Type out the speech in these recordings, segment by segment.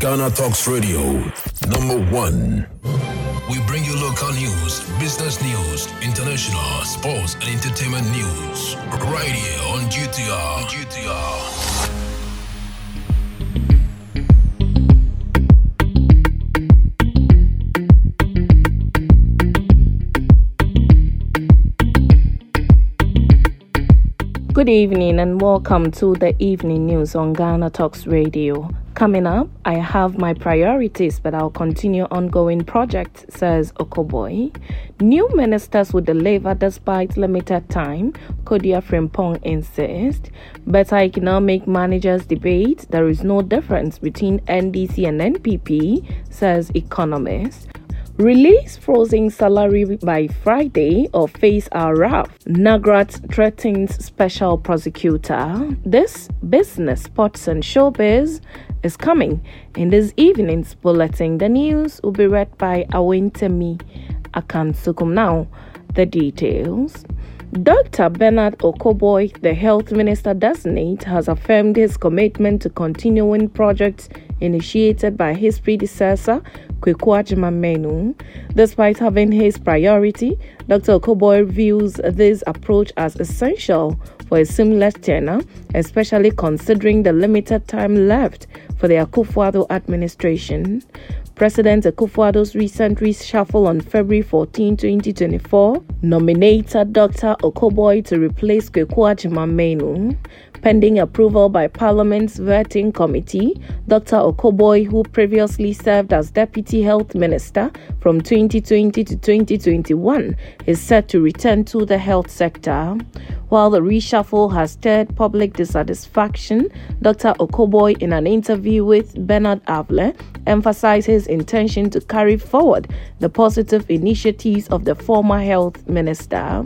Ghana Talks Radio. Number one. We bring you local news, business news, international, sports, and entertainment news. Right here on GTR. GTR. Good evening and welcome to the evening news on Ghana Talks Radio. Coming up, I have my priorities, but I'll continue ongoing project, says Okoe Boye. New ministers will deliver despite limited time, Kodua Frimpong insists. Better economic managers debate, there is no difference between NDC and NPP, says economist. Release frozen salary by Friday or face a wrath. NAGRAT threatens special prosecutor. This business, sports, and showbiz is coming in this evening's bulletin. The news will be read by Awentemi Akansukum. Now, the details. Dr. Bernard Okoe Boye, the health minister designate, has affirmed his commitment to continuing projects initiated by his predecessor, Kwaku Agyeman-Manu. Despite having his priority, Dr. Okoe Boye views this approach as essential for a seamless tenure, especially considering the limited time left for the Akufo-Addo administration. President Akufo-Addo's recent reshuffle on February 14, 2024, nominated Dr. Okoe Boye to replace Kwaku Agyeman-Manu. Pending approval by Parliament's vetting committee, Dr. Okoe Boye, who previously served as Deputy Health Minister from 2020 to 2021, is set to return to the health sector. While the reshuffle has stirred public dissatisfaction, Dr. Okoe Boye, in an interview with Bernard Avle, emphasized his intention to carry forward the positive initiatives of the former health minister,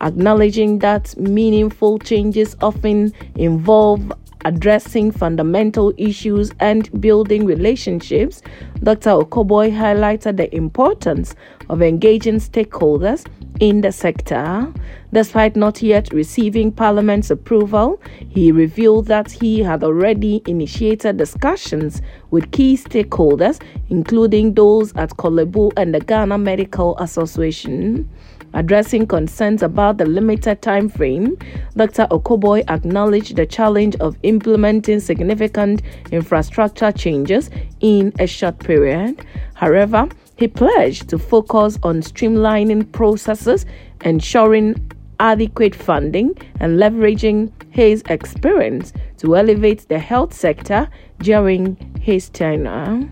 acknowledging that meaningful changes often involve addressing fundamental issues and building relationships, Dr. Okoe Boye highlighted the importance of engaging stakeholders in the sector. Despite not yet receiving Parliament's approval, he revealed that he had already initiated discussions with key stakeholders, including those at Korle Bu and the Ghana Medical Association. Addressing concerns about the limited time frame, Dr. Okoe Boye acknowledged the challenge of implementing significant infrastructure changes in a short period. However, he pledged to focus on streamlining processes, ensuring adequate funding, and leveraging his experience to elevate the health sector during his tenure.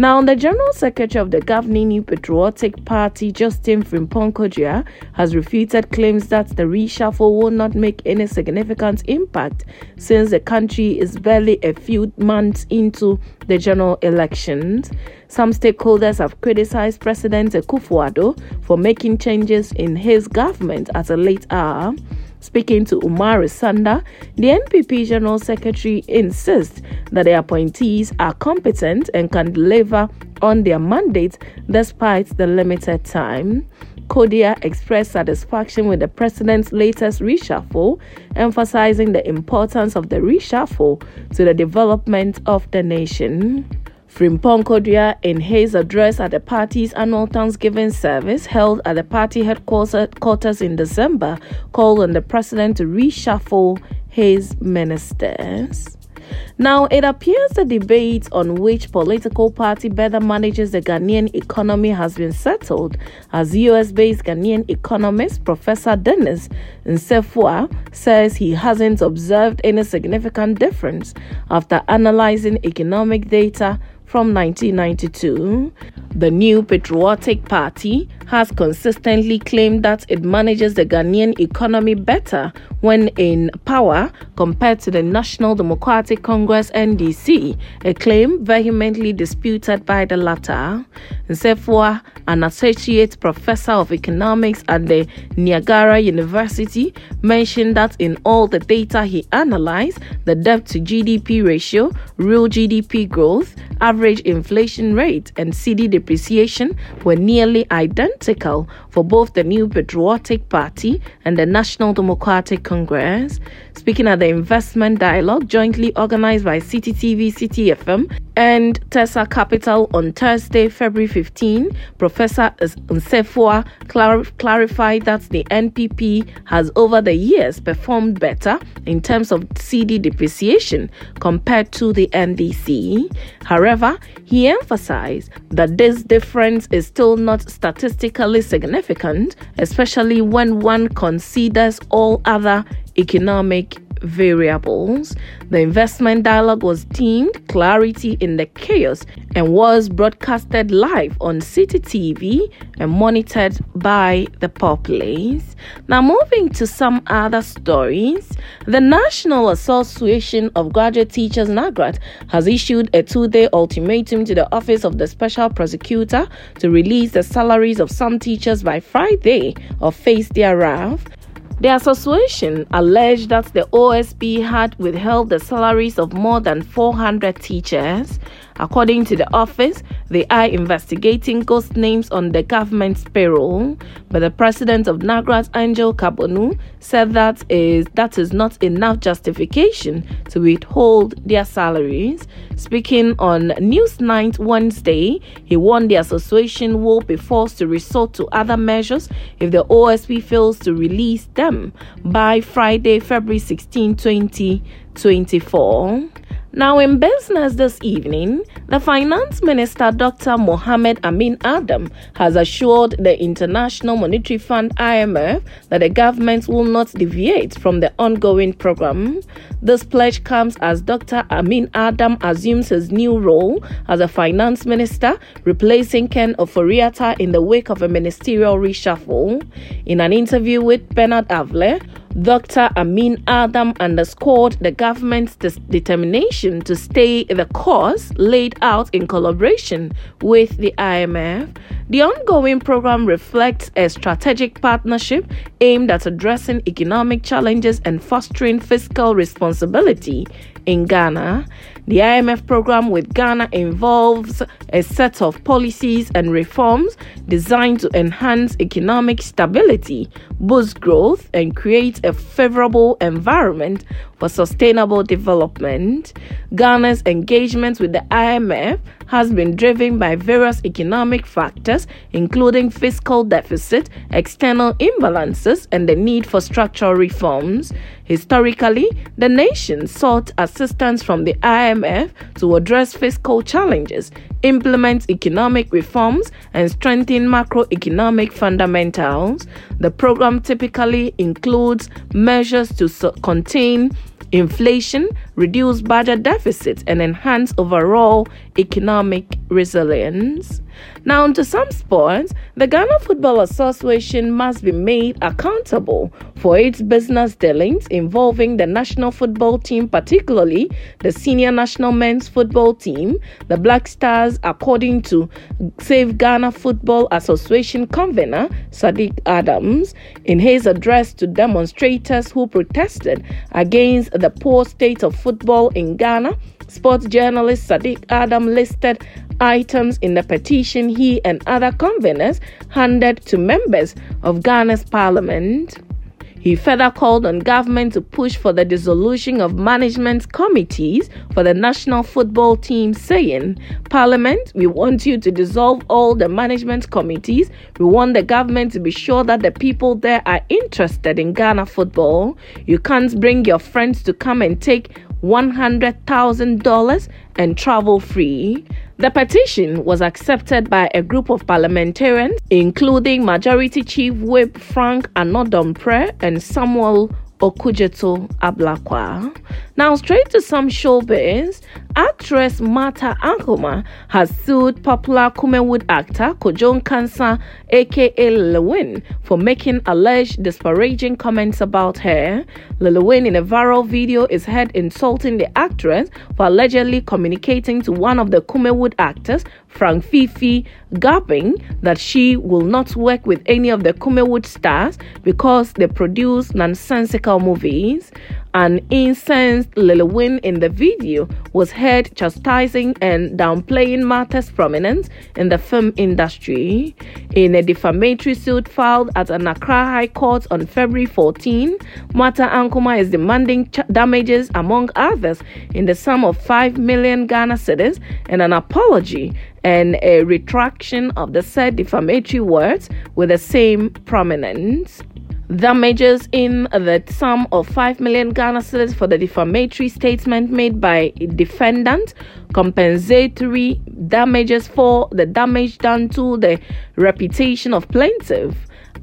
Now, the General Secretary of the governing New Patriotic Party, Justin Frimpong has refuted claims that the reshuffle will not make any significant impact since the country is barely a few months into the general elections. Some stakeholders have criticized President Akufo-Addo for making changes in his government at a late hour. Speaking to Umar Sanda, the NPP General Secretary insists that the appointees are competent and can deliver on their mandate despite the limited time. Kodua expressed satisfaction with the president's latest reshuffle, emphasizing the importance of the reshuffle to the development of the nation. Frimpong Kodua, in his address at the party's annual Thanksgiving service held at the party headquarters in December, called on the president to reshuffle his ministers. Now, it appears the debate on which political party better manages the Ghanaian economy has been settled as US based Ghanaian economist Professor Dennis Nsafoah says he hasn't observed any significant difference after analyzing economic data from 1992. The New Patriotic Party has consistently claimed that it manages the Ghanaian economy better when in power compared to the National Democratic Congress NDC, a claim vehemently disputed by the latter. Nsafoah, an associate professor of economics at the Niagara University, mentioned that in all the data he analyzed, the debt to GDP ratio, real GDP growth, average inflation rate, and cedi depreciation were nearly identical for both the New Patriotic Party and the National Democratic Congress. Speaking at the investment dialogue jointly organized by Citi TV, Citi FM, and Tessa Capital on Thursday, February 15, Professor Nsafoah clar- clarified that the NPP has over the years performed better in terms of cedi depreciation compared to the NDC. However, he emphasized that this difference is still not statistically significant, especially when one considers all other economic variables. The investment dialogue was deemed Clarity in the Chaos and was broadcasted live on Citi TV and monitored by the populace. Now, moving to some other stories, the National Association of Graduate Teachers NAGRAT has issued a two day ultimatum to the Office of the Special Prosecutor to release the salaries of some teachers by Friday or face their wrath. The association alleged that the OSP had withheld the salaries of more than 400 teachers According to the office, they are investigating ghost names on the government's payroll, but the president of NAGRAT, Angel Carbonu, said that is that is not enough justification to withhold their salaries. Speaking on Newsnight Wednesday, he warned the association will be forced to resort to other measures if the OSP fails to release them by Friday, February 16, 2024. Now, in business this evening, the Finance Minister Dr. Mohamed Amin Adam has assured the International Monetary Fund IMF that the government will not deviate from the ongoing program. This pledge comes as Dr. Amin Adam assumes his new role as a finance minister, replacing Ken Ofori-Atta in the wake of a ministerial reshuffle. In an interview with Bernard Avle, Dr. Amin Adam underscored the government's determination to stay the course laid out in collaboration with the IMF. The ongoing program reflects a strategic partnership aimed at addressing economic challenges and fostering fiscal responsibility in Ghana. The IMF program with Ghana involves a set of policies and reforms designed to enhance economic stability, boost growth, and create a favorable environment for sustainable development. Ghana's engagement with the IMF has been driven by various economic factors, including fiscal deficit, external imbalances, and the need for structural reforms. Historically, the nation sought assistance from the IMF to address fiscal challenges, implement economic reforms, and strengthen macroeconomic fundamentals. The program typically includes measures to contain inflation, reduce budget deficits, and enhance overall economic resilience. Now, to some sports, the Ghana Football Association must be made accountable for its business dealings involving the national football team, particularly the senior national men's football team, the Black Stars, according to Save Ghana Football Association convener Sadiq Adams. In his address to demonstrators who protested against the poor state of football in Ghana, sports journalist Sadiq Adam listed items in the petition he and other conveners handed to members of Ghana's parliament. He further called on government to push for the dissolution of management committees for the national football team, saying, Parliament, we want you to dissolve all the management committees. We want the government to be sure that the people there are interested in Ghana football. You can't bring your friends to come and take $100,000 and travel free. The petition was accepted by a group of parliamentarians, including Majority Chief Whip Frank Annoh-Dompreh and Samuel Okudzeto Ablakwa. Now, straight to some showbiz. Actress Martha Ankomah has sued popular Kumawood actor Kojo Nkansah, aka Lil for making alleged disparaging comments about her. Lil in a viral video is heard insulting the actress for allegedly communicating to one of the Kumawood actors, Frank Fiifi, Gharbin that she will not work with any of the Kumawood stars because they produce nonsensical movies. An incensed Lil Win in the video was heard chastising and downplaying Martha's prominence in the film industry. In a defamatory suit filed at an Accra High Court on February 14, Martha Ankomah is demanding ch- damages, among others, in the sum of 5 million Ghana cedis and an apology and a retraction of the said defamatory words with the same prominence damages in the sum of 5 million Ghana cedis for the defamatory statement made by defendant, compensatory damages for the damage done to the reputation of plaintiff,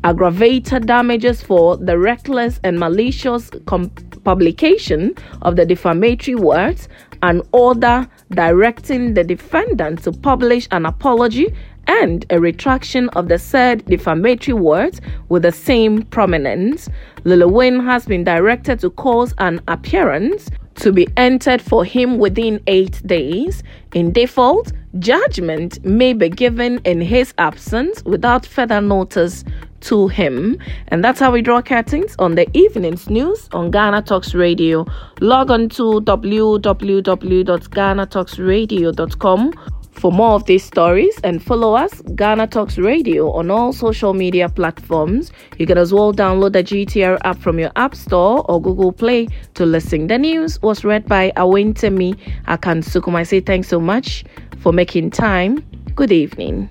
aggravated damages for the reckless and malicious com- publication of the defamatory words, an order directing the defendant to publish an apology and a retraction of the said defamatory words with the same prominence. Lil Win has been directed to cause an appearance to be entered for him within eight days. In default, judgment may be given in his absence without further notice to him. And that's how we draw curtains on the evening's news on Ghana Talks Radio. Log on to www.ghanatalksradio.com for more of these stories and follow us, Ghana Talks Radio, on all social media platforms. You can as well download the GTR app from your App Store or Google Play to listen. The news was read by Awentemi Akansukum. I say thanks so much for making time. Good evening.